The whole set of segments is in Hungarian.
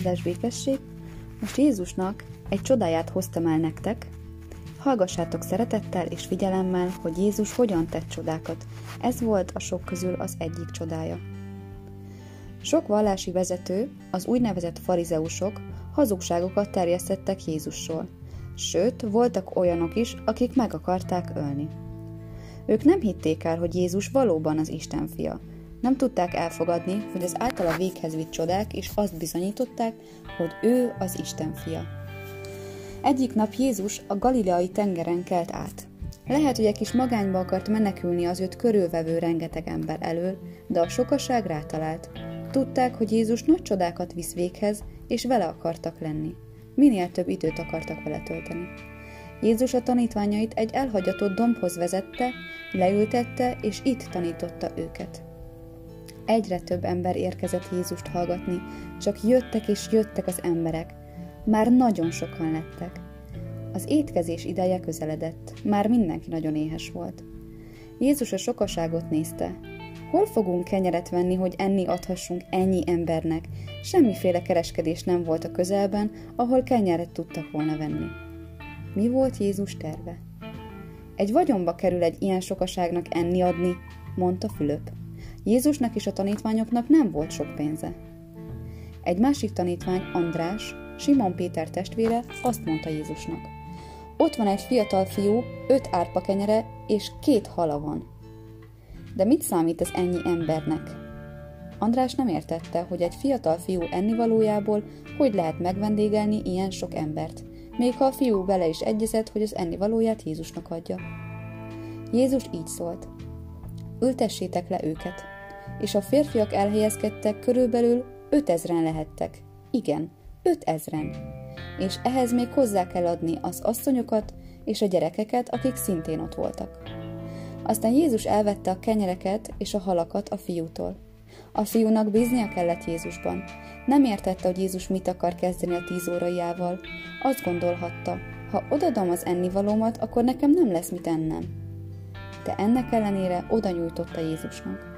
áldás békesség. Most Jézusnak egy csodáját hoztam el nektek. Hallgassátok szeretettel és figyelemmel, hogy Jézus hogyan tett csodákat. Ez volt a sok közül az egyik csodája. Sok vallási vezető, az úgynevezett farizeusok hazugságokat terjesztettek Jézusról. Sőt, voltak olyanok is, akik meg akarták ölni. Ők nem hitték el, hogy Jézus valóban az Isten fia. Nem tudták elfogadni, hogy az általa véghez vitt csodák is azt bizonyították, hogy ő az Isten fia. Egyik nap Jézus a galileai tengeren kelt át. Lehet, hogy egy kis magányba akart menekülni az őt körülvevő rengeteg ember elől, de a sokaság rátalált. Tudták, hogy Jézus nagy csodákat visz véghez, és vele akartak lenni. Minél több időt akartak vele tölteni. Jézus a tanítványait egy elhagyatott dombhoz vezette, leültette, és itt tanította őket. Egyre több ember érkezett Jézust hallgatni, csak jöttek és jöttek az emberek. Már nagyon sokan lettek. Az étkezés ideje közeledett, már mindenki nagyon éhes volt. Jézus a sokaságot nézte. Hol fogunk kenyeret venni, hogy enni adhassunk ennyi embernek? Semmiféle kereskedés nem volt a közelben, ahol kenyeret tudtak volna venni. Mi volt Jézus terve? Egy vagyonba kerül egy ilyen sokaságnak enni adni, mondta Fülöp. Jézusnak és a tanítványoknak nem volt sok pénze. Egy másik tanítvány, András, Simon Péter testvére azt mondta Jézusnak. Ott van egy fiatal fiú, öt árpa kenyere és két hala van. De mit számít ez ennyi embernek? András nem értette, hogy egy fiatal fiú ennivalójából hogy lehet megvendégelni ilyen sok embert, még ha a fiú bele is egyezett, hogy az ennivalóját Jézusnak adja. Jézus így szólt. Ültessétek le őket. És a férfiak elhelyezkedtek, körülbelül ötezren lehettek. Igen, ötezren. És ehhez még hozzá kell adni az asszonyokat és a gyerekeket, akik szintén ott voltak. Aztán Jézus elvette a kenyereket és a halakat a fiútól. A fiúnak bíznia kellett Jézusban. Nem értette, hogy Jézus mit akar kezdeni a tíz óraiával. Azt gondolhatta, ha odadom az ennivalómat, akkor nekem nem lesz mit ennem. De ennek ellenére oda nyújtotta Jézusnak.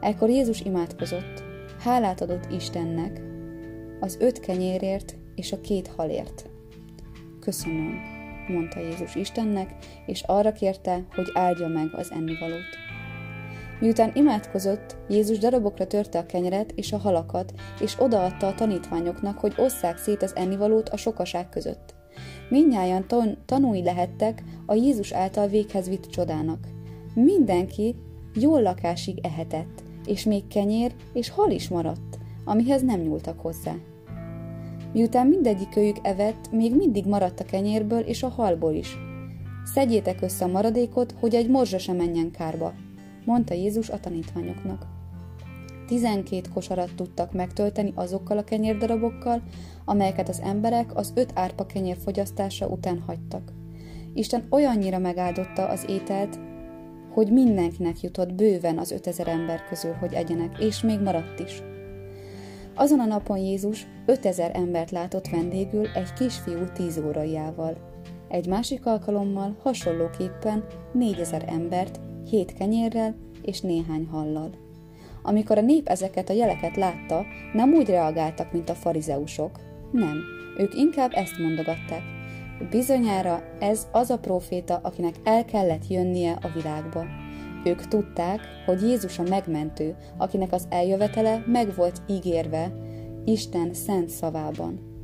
Ekkor Jézus imádkozott, hálát adott Istennek, az öt kenyérért és a két halért. Köszönöm, mondta Jézus Istennek, és arra kérte, hogy áldja meg az ennivalót. Miután imádkozott, Jézus darabokra törte a kenyeret és a halakat, és odaadta a tanítványoknak, hogy osszák szét az ennivalót a sokaság között. Mindnyájan tan- tanúi lehettek a Jézus által véghez vitt csodának. Mindenki jól lakásig ehetett, és még kenyér és hal is maradt, amihez nem nyúltak hozzá. Miután mindegyik őjük evett, még mindig maradt a kenyérből és a halból is. Szedjétek össze a maradékot, hogy egy morzsa sem menjen kárba, mondta Jézus a tanítványoknak. Tizenkét kosarat tudtak megtölteni azokkal a kenyérdarabokkal, amelyeket az emberek az öt árpa kenyér fogyasztása után hagytak. Isten olyannyira megáldotta az ételt, hogy mindenkinek jutott bőven az ötezer ember közül, hogy egyenek, és még maradt is. Azon a napon Jézus ötezer embert látott vendégül egy kisfiú tíz óraiával. Egy másik alkalommal hasonlóképpen négyezer embert, hét kenyérrel és néhány hallal. Amikor a nép ezeket a jeleket látta, nem úgy reagáltak, mint a farizeusok. Nem, ők inkább ezt mondogatták. Bizonyára ez az a proféta, akinek el kellett jönnie a világba. Ők tudták, hogy Jézus a megmentő, akinek az eljövetele meg volt ígérve Isten szent szavában.